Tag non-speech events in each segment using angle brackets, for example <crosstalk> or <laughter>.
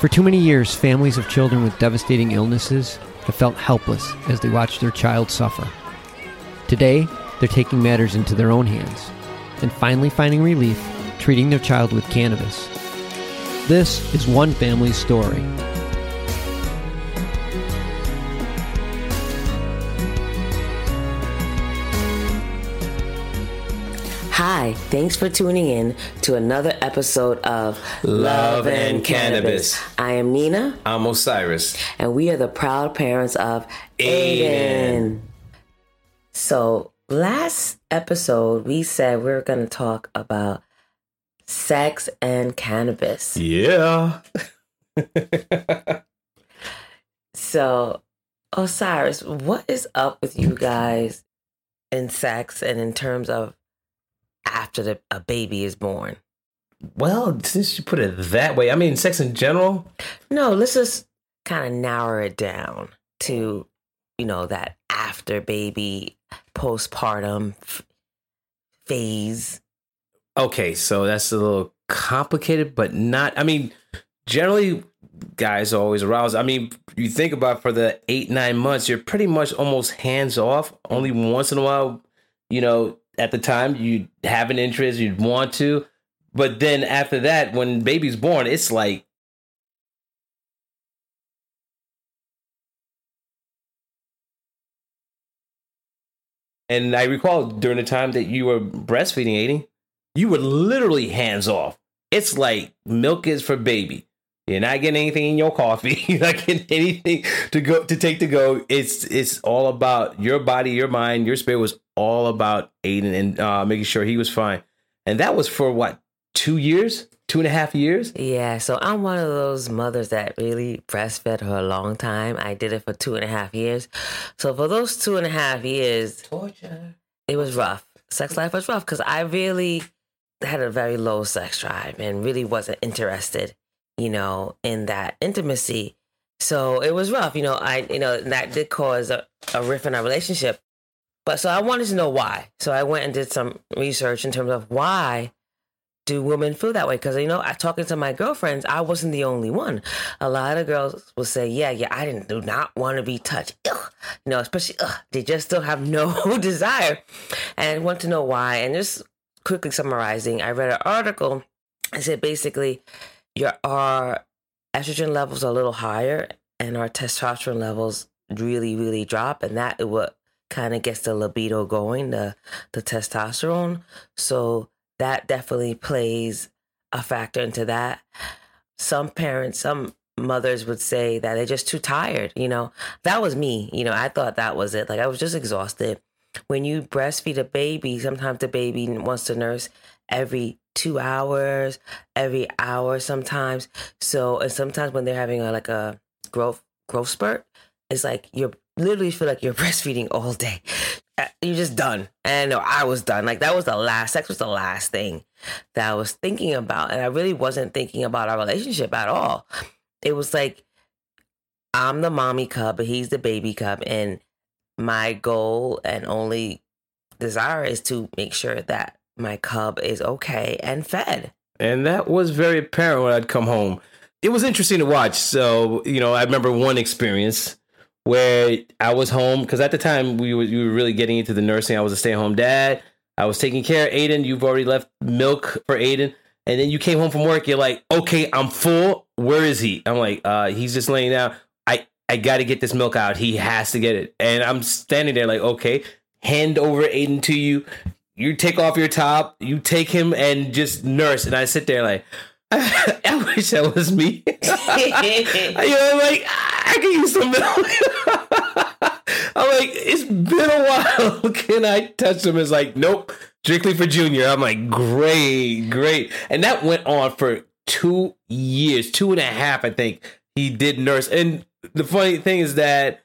For too many years, families of children with devastating illnesses have felt helpless as they watch their child suffer. Today, they're taking matters into their own hands and finally finding relief treating their child with cannabis. This is one family's story. Hi, thanks for tuning in to another episode of Love and Cannabis. I am Nina, I'm Osiris. and we are the proud parents of Aiden. Aiden. So, last episode, we said we are going to talk about sex and cannabis. Yeah. <laughs> So, Osiris, what is up with you guys in sex and in terms of after the, a baby is born? Well, since you put it that way, I mean, sex in general. No, let's just kind of narrow it down to, you know, that after baby postpartum f- phase. Okay, so that's a little complicated, but not. I mean, generally, guys are always aroused. I mean, you think about for the eight nine months, you're pretty much almost hands off. Only once in a while, you know, at the time you have an interest, you'd want to, but then after that, when baby's born, it's like And I recall during the time that you were breastfeeding, Aiden, you were literally hands off. It's like milk is for baby. You're not getting anything in your coffee. <laughs> You're not getting anything to go to take to go. It's it's all about your body, your mind, your spirit was all about Aiden and uh, making sure he was fine. And that was for what two years, two and a half years. Yeah, so I'm one of those mothers that really breastfed her a long time. I did it for two and a half years. So for those two and a half years, Torture. it was rough. Sex life was rough because I really had a very low sex drive and really wasn't interested, you know, in that intimacy. So it was rough, you know. I, you know, that did cause a, a rift in our relationship. But so I wanted to know why. So I went and did some research in terms of why do women feel that way? Because you know, I talking to my girlfriends, I wasn't the only one. A lot of girls will say, "Yeah, yeah, I didn't do not want to be touched." Ugh. You know, especially ugh, they just still have no <laughs> desire, and want to know why. And just quickly summarizing, I read an article. I said basically, your our estrogen levels are a little higher, and our testosterone levels really, really drop, and that what kind of gets the libido going, the the testosterone. So that definitely plays a factor into that. Some parents, some mothers would say that they're just too tired. You know, that was me. You know, I thought that was it. Like I was just exhausted. When you breastfeed a baby, sometimes the baby wants to nurse every two hours, every hour sometimes. So, and sometimes when they're having a, like a growth growth spurt, it's like you're literally feel like you're <laughs> breastfeeding all day. Uh, You're just done. And no, I was done. Like that was the last sex was the last thing that I was thinking about. And I really wasn't thinking about our relationship at all. It was like I'm the mommy cub, but he's the baby cub. And my goal and only desire is to make sure that my cub is okay and fed. And that was very apparent when I'd come home. It was interesting to watch. So, you know, I remember one experience where I was home because at the time we were, we were really getting into the nursing. I was a stay at home dad. I was taking care of Aiden. You've already left milk for Aiden. And then you came home from work. You're like, okay, I'm full. Where is he? I'm like, uh, he's just laying down. I, I got to get this milk out. He has to get it. And I'm standing there like, okay, hand over Aiden to you. You take off your top. You take him and just nurse. And I sit there like, <laughs> I wish that was me. <laughs> <laughs> you know, I'm like, I can use some milk. I'm like, it's been a while. Can I touch him? It's like, nope, strictly for Junior. I'm like, great, great. And that went on for two years, two and a half, I think. He did nurse. And the funny thing is that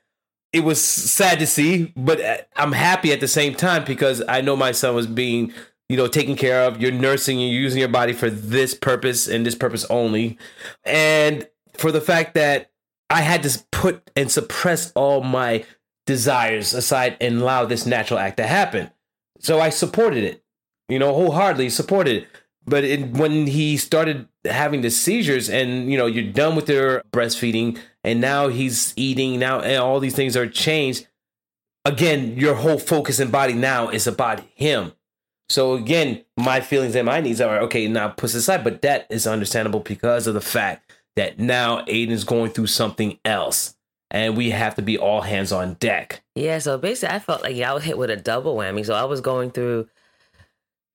it was sad to see, but uh, I'm happy at the same time because I know my son was being, you know, taken care of. You're nursing, you're using your body for this purpose and this purpose only. And for the fact that I had to put and suppress all my desires aside and allow this natural act to happen. So I supported it, you know, wholeheartedly supported it. But it, when he started having the seizures, and you know, you're done with your breastfeeding, and now he's eating now, and all these things are changed. Again, your whole focus and body now is about him. So again, my feelings and my needs are okay. Now put aside, but that is understandable because of the fact that now Aiden's going through something else, and we have to be all hands on deck. Yeah, so basically, I felt like yeah, I was hit with a double whammy. So I was going through,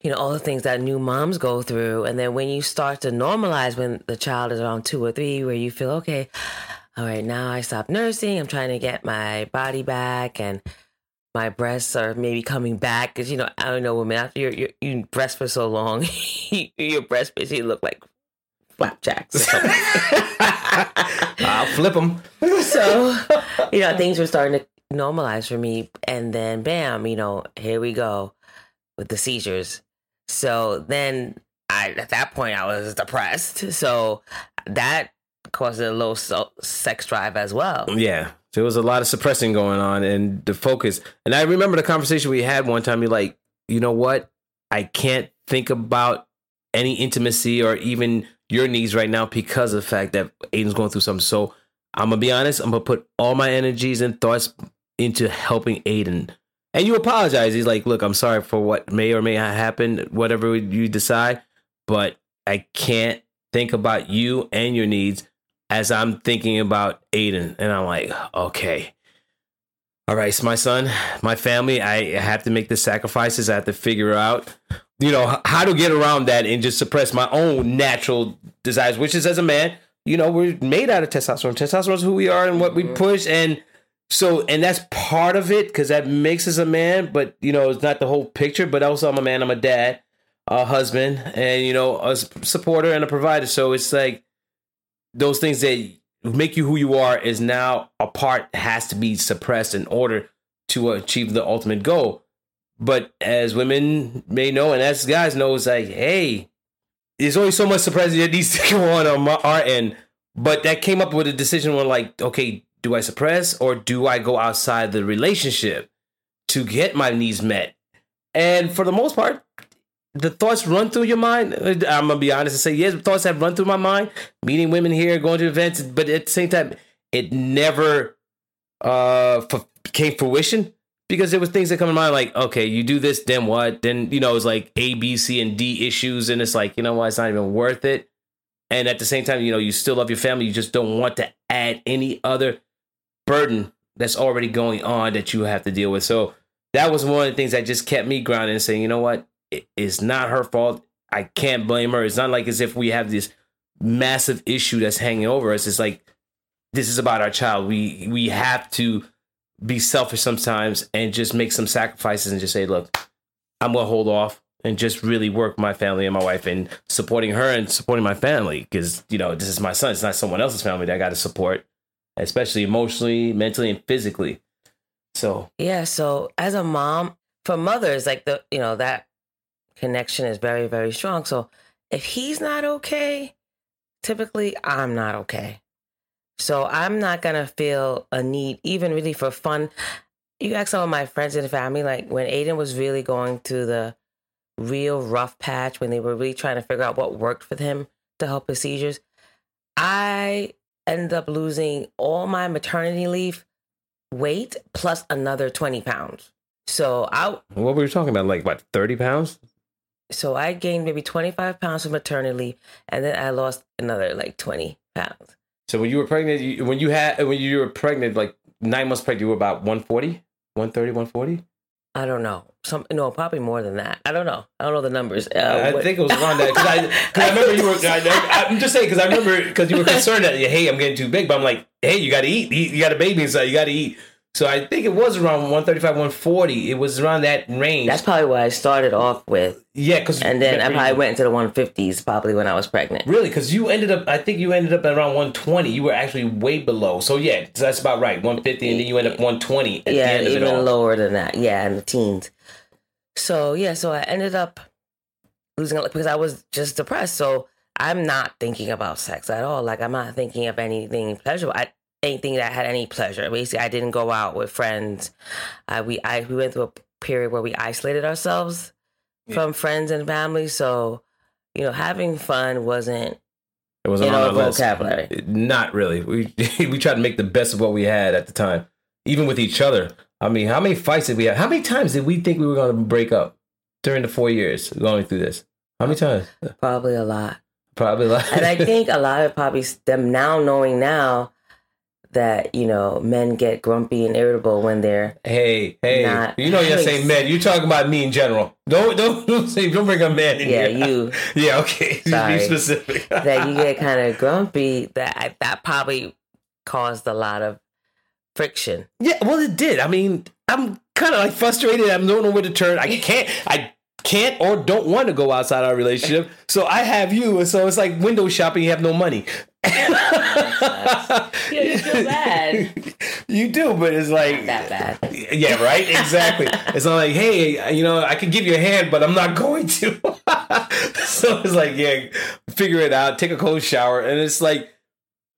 you know, all the things that new moms go through, and then when you start to normalize when the child is around two or three, where you feel okay, all right, now I stopped nursing. I'm trying to get my body back, and my breasts are maybe coming back because you know I don't know women after you're, you're you breast for so long, <laughs> your breasts basically look like flapjacks. <laughs> I'll flip them. so you know things were starting to normalize for me, and then bam, you know here we go with the seizures. So then I at that point I was depressed. So that caused a low sex drive as well. Yeah. There was a lot of suppressing going on and the focus. And I remember the conversation we had one time. You're like, you know what? I can't think about any intimacy or even your needs right now because of the fact that Aiden's going through something. So I'm gonna be honest. I'm gonna put all my energies and thoughts into helping Aiden. And you apologize. He's like, look, I'm sorry for what may or may not happen, whatever you decide, but I can't think about you and your needs as I'm thinking about Aiden. And I'm like, okay. All right, it's my son, my family. I have to make the sacrifices. I have to figure out, you know, how to get around that and just suppress my own natural desires, which is as a man, you know, we're made out of testosterone. Testosterone is who we are and what we mm-hmm. push. And so, and that's part of it because that makes us a man, but, you know, it's not the whole picture. But also, I'm a man, I'm a dad, a husband, and, you know, a supporter and a provider. So it's like, those things that make you who you are is now a part has to be suppressed in order to achieve the ultimate goal. But as women may know, and as guys know, it's like, hey, there's only so much suppressing that needs to <laughs> go on on my, our end. But that came up with a decision where, like, okay, do I suppress or do I go outside the relationship to get my needs met? And for the most part, the thoughts run through your mind. I'm gonna be honest and say yes, thoughts have run through my mind. Meeting women here, going to events, but at the same time, it never uh came fruition because there was things that come to mind like, okay, you do this, then what? Then you know it's like A, B, C, and D issues, and it's like you know what, it's not even worth it. And at the same time, you know, you still love your family. You just don't want to add any other burden that's already going on that you have to deal with. So that was one of the things that just kept me grounded and saying, you know what, it's not her fault. I can't blame her. It's not like as if we have this massive issue that's hanging over us. It's like this is about our child. We we have to be selfish sometimes and just make some sacrifices and just say, look, I'm gonna hold off and just really work my family and my wife and supporting her and supporting my family because you know this is my son. It's not someone else's family that I got to support, especially emotionally, mentally, and physically. So yeah. So as a mom, for mothers, like the you know that connection is very, very strong. So if he's not okay, typically I'm not okay. So I'm not gonna feel a need, even really for fun. You ask some of my friends and family, like when Aiden was really going through the real rough patch, when they were really trying to figure out what worked for him to help his seizures, I ended up losing all my maternity leave weight plus another 20 pounds. So I. What were you talking about? Like what, 30 pounds? So I gained maybe 25 pounds of maternity and then I lost another like 20 pounds. So when you were pregnant, you, when you had, when you were pregnant, like nine months pregnant, you were about 140, 130, 140? I don't know. Some no, probably more than that. I don't know. I don't know the numbers. Uh, I what? think it was around that because I, cause I remember you were. I, am just saying because I remember because you were concerned that hey, I'm getting too big, but I'm like, hey, you got to eat. You got a baby inside. You got to eat. So I think it was around 135, 140. It was around that range. That's probably what I started off with. Yeah, because and then I probably went into the 150s probably when I was pregnant. Really, because you ended up, I think you ended up at around 120. You were actually way below. So yeah, so that's about right. 150, and then you end up 120. yeah, even lower than that. Yeah, in the teens. So yeah, so I ended up losing it because I was just depressed. So I'm not thinking about sex at all. Like I'm not thinking of anything pleasurable. I anything that had any pleasure. Basically, I didn't go out with friends. Uh, we I we went through a period where we isolated ourselves yeah. from friends and family. So you know, having fun wasn't It wasn't in on our list. vocabulary. Not really. We <laughs> we tried to make the best of what we had at the time, even with each other. I mean, how many fights did we have? How many times did we think we were going to break up during the four years going through this? How many times? Probably a lot. Probably a lot. And I <laughs> think a lot of probably them now knowing now that, you know, men get grumpy and irritable when they're hey, hey, Not- you know you're saying men. You're talking about me in general. Don't don't <laughs> don't say don't bring a man in yeah, here. you <laughs> Yeah, okay. <laughs> Sorry. Be specific. that you get kind of grumpy that that probably caused a lot of friction. Yeah, well, it did. I mean, I'm kind of like frustrated. I'm don't know where to turn. I can't. I can't or don't want to go outside our relationship. So I have you, and so it's like window shopping. You have no money. Yeah, <laughs> you feel bad. You do, but it's like Not that bad. Yeah, right. Exactly. it's not like, hey, you know, I could give you a hand, but I'm not going to. <laughs> so it's like, yeah, figure it out. Take a cold shower, and it's like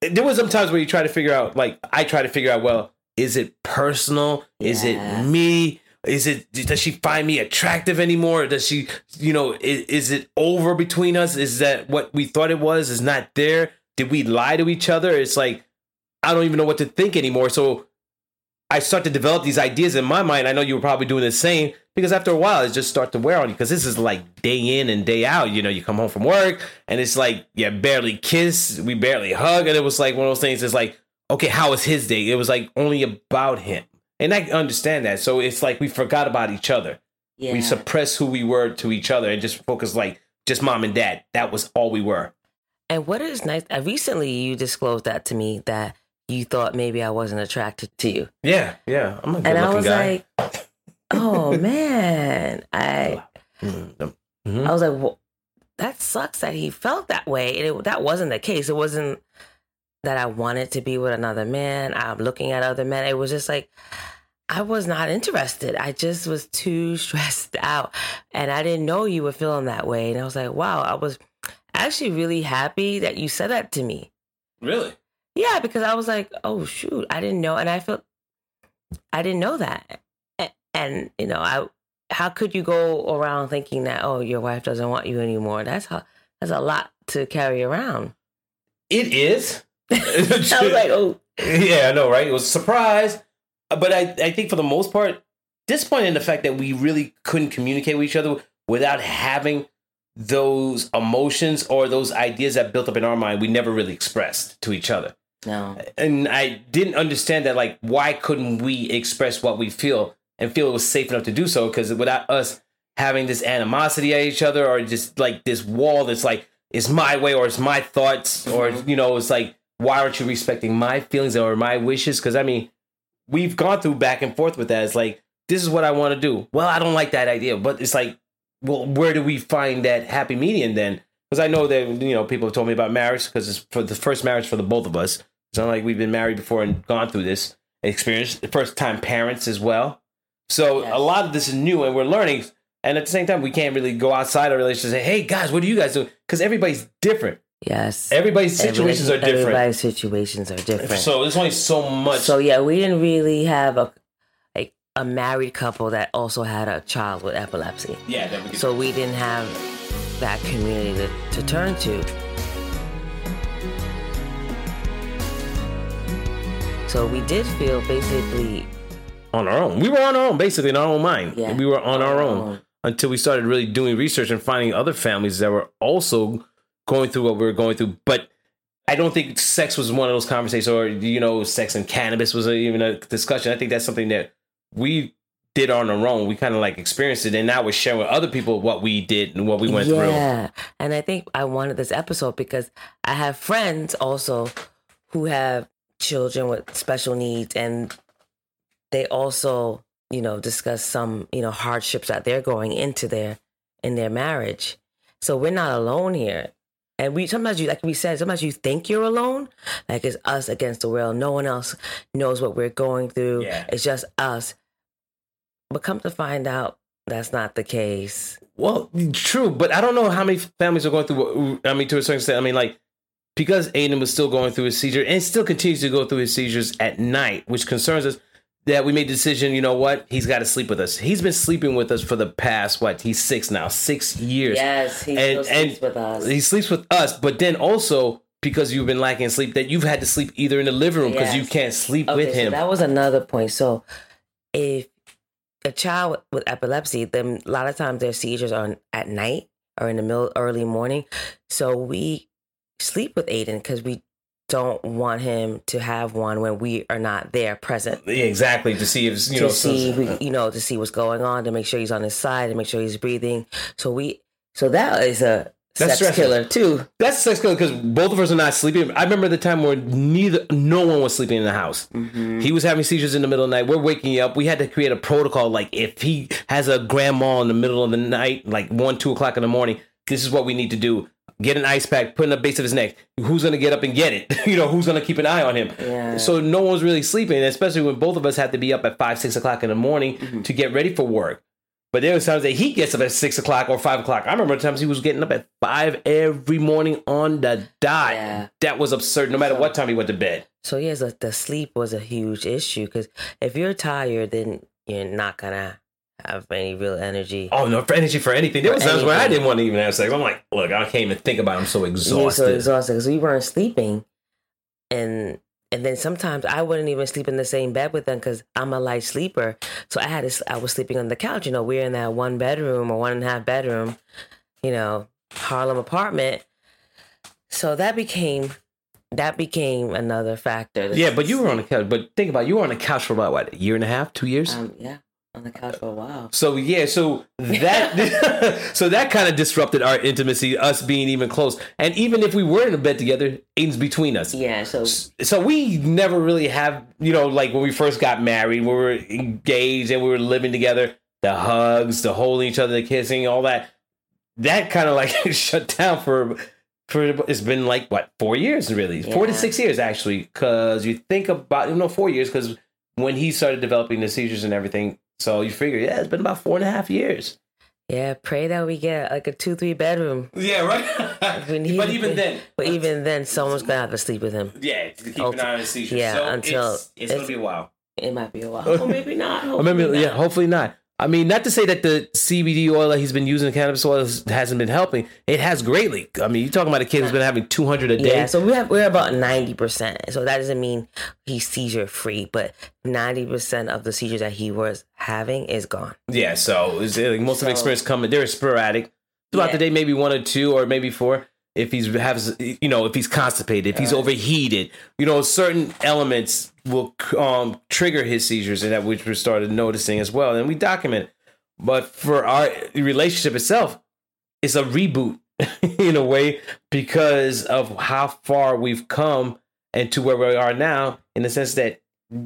there was some times where you try to figure out. Like I try to figure out. Well, is it personal? Is Yeah. it me? Is it does she find me attractive anymore? Does she, you know, is, is it over between us? Is that what we thought it was? Is not there? Did we lie to each other? It's like I don't even know what to think anymore. So I start to develop these ideas in my mind. I know you were probably doing the same because after a while, it just start to wear on you because this is like day in and day out. You know, you come home from work and it's like you barely kiss, we barely hug, and it was like one of those things. It's like, okay, how was his day? It was like only about him, and I understand that. So it's like we forgot about each other. Yeah. We suppressed who we were to each other and just focused like just mom and dad. That was all we were. And what is nice, uh, recently you disclosed that to me that you thought maybe I wasn't attracted to you. Yeah, yeah. I'm a good And I was guy. like, oh <laughs> man. I Mhm. Mhm. I was like, well, that sucks that he felt that way. And it, that wasn't the case. It wasn't that I wanted to be with another man. I'm looking at other men. It was just like, I was not interested. I just was too <laughs> stressed out. And I didn't know you were feeling that way. And I was like, wow, I was actually really happy that you said that to me. Really? Yeah, because I was like, oh shoot, I didn't know, and I felt I didn't know that, and, and you know, I how could you go around thinking that oh your wife doesn't want you anymore? That's how that's a lot to carry around. It is. <laughs> <laughs> I was like, oh, Yeah, I know, right? It was a surprise. Uh, But I, I think for the most part, disappointed in the fact that we really couldn't communicate with each other without having those emotions or those ideas that built up in our mind we never really expressed to each other. no, And I didn't understand that, like, why couldn't we express what we feel and feel it was safe enough to do so? Because without us having this animosity at each other or just like this wall that's like, it's my way or it's my thoughts or, mm-hmm. you know, it's like, why aren't you respecting my feelings or my wishes? Because I mean, we've gone through back and forth with that. It's like, this is what I want to do. Well, I don't like that idea, but it's like, well, where do we find that happy median then? Because I know that you know people have told me about marriage because it's for the first marriage for the both of us. It's not like we've been married before and gone through this experience. The first time parents as well. So Yes. a lot of this is new and we're learning. And at the same time, we can't really go outside our relationship and say, "Hey guys, what do you guys do?" Because everybody's different. yes, Everybody's situations are different. Everybody's situations are different. So there's only so much. So yeah, we didn't really have a a, married couple that also had a child with epilepsy. yeah, that we could- So we didn't have that community to, to turn to. So we did feel basically on our own. We were on our own, basically in our own mind. Yeah. We were on our own own. until we started really doing research and finding other families that were also going through what we were going through. But I don't think sex was one of those conversations, or you know, sex and cannabis was even a discussion. I think that's something that we did on our own. We kind of like experienced it, and now we're sharing with other people what we did and what we went through. yeah. And I think I wanted this episode because I have friends also who have children with special needs and they also, you know, discuss some, you know, hardships that they're going into their in their marriage. So we're not alone here. And we sometimes you like we said, sometimes you think you're alone. Like it's us against the world. No one else knows what we're going through. Yeah. It's just us. But come to find out that's not the case. Well, true, but I don't know how many families are going through. I mean, to a certain extent, I mean, like because Aiden was still going through his seizure and still continues to go through his seizures at night, which concerns us. that we made the decision, you know what? He's got to sleep with us. He's been sleeping with us for the past what? He's six now, six years. Yes, he And- still sleeps with us. He sleeps with us, but then also because you've been lacking sleep, that you've had to sleep either in the living room because you can't sleep Okay, with so him. that was another point. So, if a child with, epilepsy, then a lot of times their seizures are at night or in the middle early morning. So we sleep with Aiden because we don't want him to have one when we are not there present. Exactly to see if you to know. see, so- you know, to see what's going on, to make sure he's on his side, and make sure he's breathing. So we, so that is a That's sex stressful. killer too. That's sex killer because both of us are not sleeping. I remember the time where neither, no one was sleeping in the house. He was having seizures in the middle of the night. We're waking up. We had to create a protocol. Like if he has a grand mal in the middle of the night, like one, two o'clock in the morning, this is what we need to do. Get an ice pack, put in the base of his neck. Who's gonna get up and get it? <laughs> you know, who's gonna keep an eye on him? Yeah. So no one's really sleeping, especially when both of us had to be up at five, six o'clock in the morning Mm-hmm. to get ready for work. But there was times that he gets up at six o'clock or five o'clock. I remember times he was getting up at five every morning on the dot. Yeah. That was absurd. No matter what time he went to bed. So yes, the, the sleep was a huge issue because if you're tired, then you're not gonna have any real energy. Oh no, for energy for anything. There was times where I didn't want to even have sex. I'm like, look, I can't even think about. it. I'm so You're exhausted. so exhausted because we weren't sleeping, and and then sometimes I wouldn't even sleep in the same bed with them because I'm a light sleeper. So I had to, I was sleeping on the couch. You know, we're in that one bedroom or one and a half bedroom, you know, Harlem apartment. So that became that became another factor. yeah, but you were on the couch. But think about, it, you were on the couch for about what, a year and a half, two years. um, yeah on the couch for a while. So yeah, so that <laughs> <laughs> so that kind of disrupted our intimacy, us being even close. And even if we were in a bed together, Aiden's between us. Yeah, so So we never really have, you know, like when we first got married, we were engaged and we were living together, the hugs, the holding each other, the kissing, all that. That kind of like <laughs> shut down for for it's been like what four years really, four to six years actually. Because you think about you know four years because when he started developing the seizures and everything, so you figure yeah, it's been about four and a half years. yeah, pray that we get like a two three bedroom. Yeah, right. We <laughs> but even then, But uh, even then, someone's gonna have to sleep with him. yeah, to keep Okay. an eye on the seizures. Yeah, so until it's, it's, gonna be a while. It might be a while, <laughs> oh, or maybe not. I remember, hopefully yeah, hopefully not. I mean, not to say that the CBD oil that he's been using, the cannabis oil, has- hasn't been helping. It has greatly. I mean, you're talking about a kid who's been having 200 a day. Yeah, so we have we're about ninety percent. So that doesn't mean he's seizure free, but ninety percent of the seizures that he was having is gone. Yeah, so like, most of So- the experience coming, they're sporadic. Throughout Yeah. the day, maybe one or two, or maybe four. If he's has, you know, if he's constipated, if he's overheated, you know, certain elements will um, trigger his seizures, and that which we started noticing as well, and we document. it. But for our relationship itself, it's a reboot <laughs> in a way because of how far we've come and to where we are now, in the sense that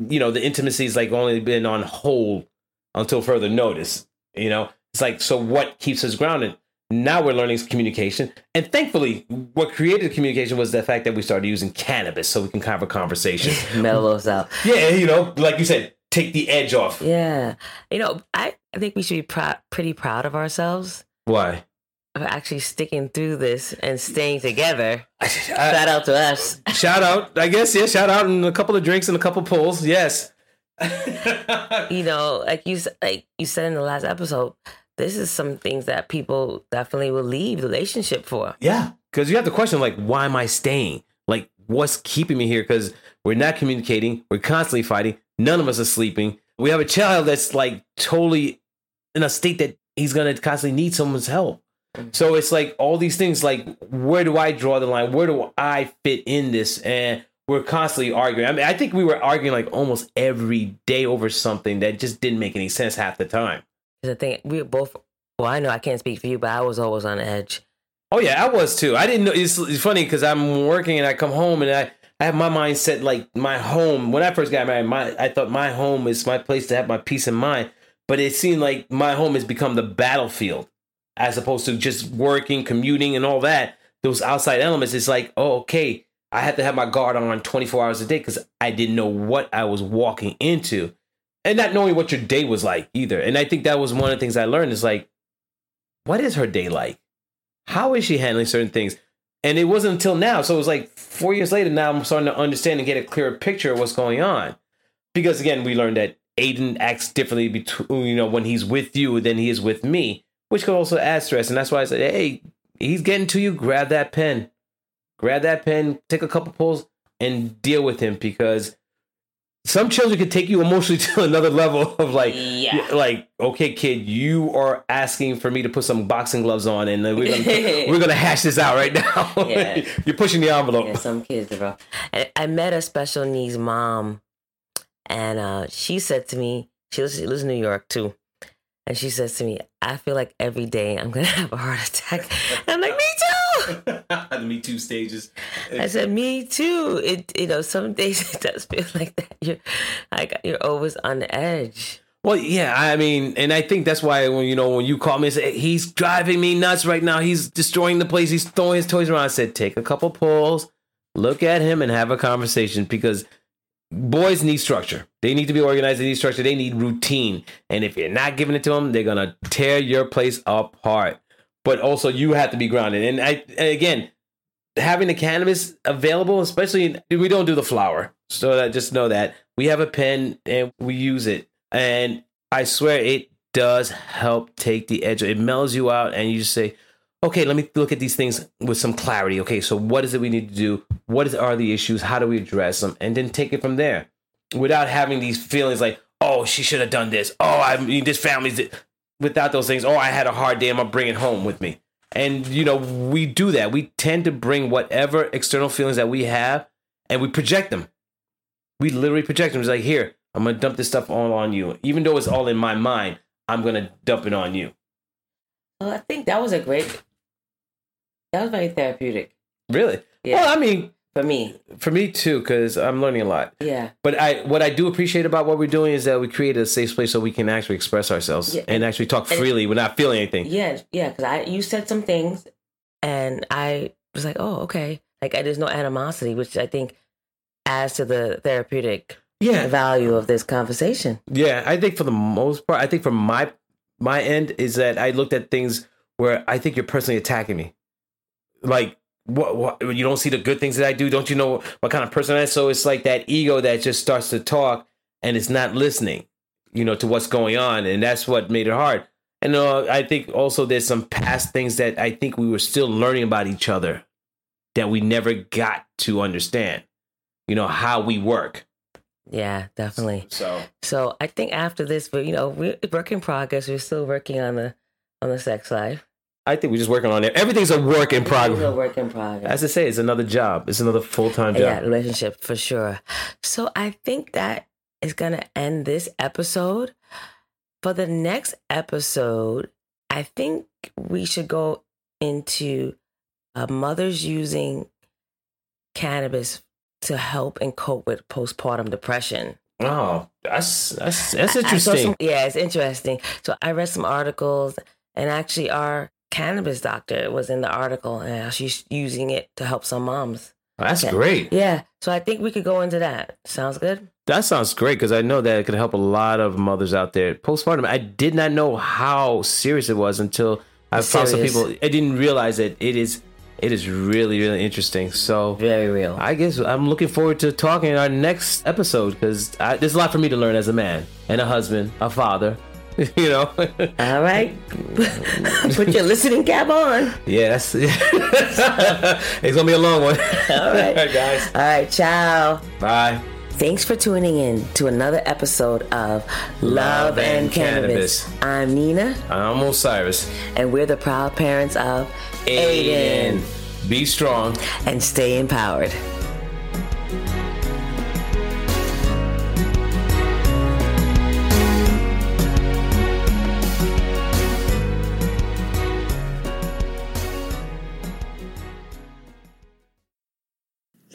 you know the intimacy's like only been on hold until further notice. You know, it's like so. What keeps us grounded? Now we're learning communication, and thankfully, what created communication was the fact that we started using cannabis so we can have a conversation. <laughs> Mellow us out. yeah, you know, like you said, take the edge off. Yeah, you know, I I think we should be proud, pretty proud of ourselves Why? for actually sticking through this and staying together. <laughs> I- Shout out to us. <laughs> shout out, I guess. Yeah, shout out and a couple of drinks and a couple pulls. Yes. You know, like you like you said in the last episode, this is some things that people definitely will leave the relationship for. Yeah, because you have the question like, why am I staying? Like, what's keeping me here? Because we're not communicating. We're constantly fighting. None of us are sleeping. We have a child that's like totally in a state that he's gonna constantly need someone's help. Mm-hmm. So it's like all these things. Like, where do I draw the line? Where do I fit in this? And we're constantly arguing. I mean, I think we were arguing like almost every day over something that just didn't make any sense half the time. The thing we both. Well, I know I can't speak for you, but I was always on edge. Oh yeah, I was too. I didn't know. It's, it's funny because I'm working and I come home and I, I have my mindset like my home. When I first got married, my I thought my home is my place to have my peace of mind. But it seemed like my home has become the battlefield as opposed to just working, commuting, and all that. Those outside elements. It's like, oh, okay, I have to have my guard on 24 hours a day because I didn't know what I was walking into, and not knowing what your day was like either. And I think that was one of the things I learned. Is like, what is her day like? how is she handling certain things? And it wasn't until now. So it was like four years later. Now I'm starting to understand and get a clearer picture of what's going on. Because again, we learned that Aiden acts differently between you know when he's with you than he is with me, which could also add stress. And that's why I said, hey, he's getting to you. Grab that pen, grab that pen, take a couple pulls, and deal with him because some children can take you emotionally <laughs> to another level of like, Yeah. like okay, kid, you are asking for me to put some boxing gloves on, and we're gonna <laughs> we're gonna hash this out right now. <laughs> Yeah. You're pushing the envelope. Yeah, some kids, bro. And I met a special needs mom, and uh, she said to me, she lives, she lives in New York too, and she says to me, "I feel like every day I'm gonna have a heart attack." And I'm like, "Me too." <laughs> the Me Too stages. I said, "Me too." It, you know, some days <laughs> it does feel like that. You're like you're always on the edge. Well, yeah, I mean, and I think that's why when you know when you call me and say he's driving me nuts right now, he's destroying the place, he's throwing his toys around. I said, take a couple pulls, look at him, and have a conversation because boys need structure. They need to be organized. They need structure. They need routine. And if you're not giving it to them, they're gonna tear your place apart. But also, you have to be grounded. And I and again, having the cannabis available, especially we don't do the flower, so that just know that we have a pen and we use it. And I swear it does help take the edge. It mellows you out, and you just say, "Okay, let me look at these things with some clarity." Okay, so what is it we need to do? What is, are the issues? How do we address them? And then take it from there, without having these feelings like, "Oh, she should have done this." Oh, I mean, this family's without those things. Oh, I had a hard day. I'm gonna bring it home with me. And you know, we do that. We tend to bring whatever external feelings that we have, and we project them. We literally project them. It's like, here, I'm gonna dump this stuff all on you, even though it's all in my mind. I'm gonna dump it on you. Well, I think that was a great. That was very therapeutic Really? Yeah. Well, I mean, for me. for me too, because I'm learning a lot. Yeah. But I, what I do appreciate about what we're doing is that we create a safe place so we can actually express ourselves Yeah. and actually talk And- freely. We're not feeling anything. Yeah, yeah, because I you said some things, and I was like, oh, okay. Like I, there's no animosity, which I think adds to the therapeutic Yeah, value of this conversation. Yeah, I think for the most part, I think from my my end is that I looked at things where I think you're personally attacking me. Like what, what you don't see the good things that I do, don't you know what kind of person I am? So it's like that ego that just starts to talk and it's not listening, you know, to what's going on, and that's what made it hard. And uh, I think also there's some past things that I think we were still learning about each other that we never got to understand. You know how we work. Yeah, definitely. So So I think after this, but you know, we're work in progress. We're still working on the on the sex life. I think we're just working on it. Everything's a work in It's a progress. work in progress. As I say, it's another job. It's another full time job. yeah, relationship for sure. So I think that is gonna end this episode. For the next episode, I think we should go into uh, mothers using cannabis to help and cope with postpartum depression. Oh, that's that's that's I- I interesting. some- yeah, it's interesting. So I read some articles, and actually, our cannabis doctor was in the article, and she's using it to help some moms. that's Yeah. great. Yeah, so I think we could go into that. Sounds good. That sounds great because I know that it could help a lot of mothers out there. Postpartum, I did not know how serious it was until I It's found some people. I didn't realize that it is. It is really really interesting. So Very real. I guess I'm looking forward to talking in our next episode because there's a lot for me to learn as a man and a husband, a father. <laughs> You know. All right. Put your listening cap on. Yes, <laughs> it's gonna be a long one. <laughs> All right. guys. All right, ciao. Bye. Thanks for tuning in to another episode of Love, and, Cannabis. I'm Nina, I'm Osiris. and we're the proud parents of Aiden. Be strong. And stay empowered.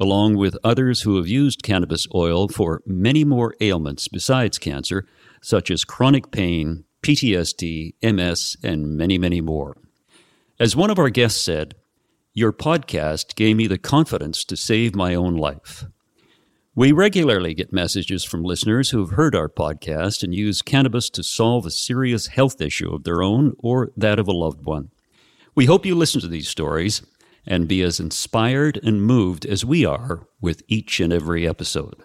along with others who have used cannabis oil for many more ailments besides cancer, such as chronic pain, PTSD, MS, and many, many more. As one of our guests said, your podcast gave me the confidence to save my own life. We regularly get messages from listeners who have heard our podcast and use cannabis to solve a serious health issue of their own or that of a loved one. We hope you listen to these stories and be as inspired and moved as we are with each and every episode.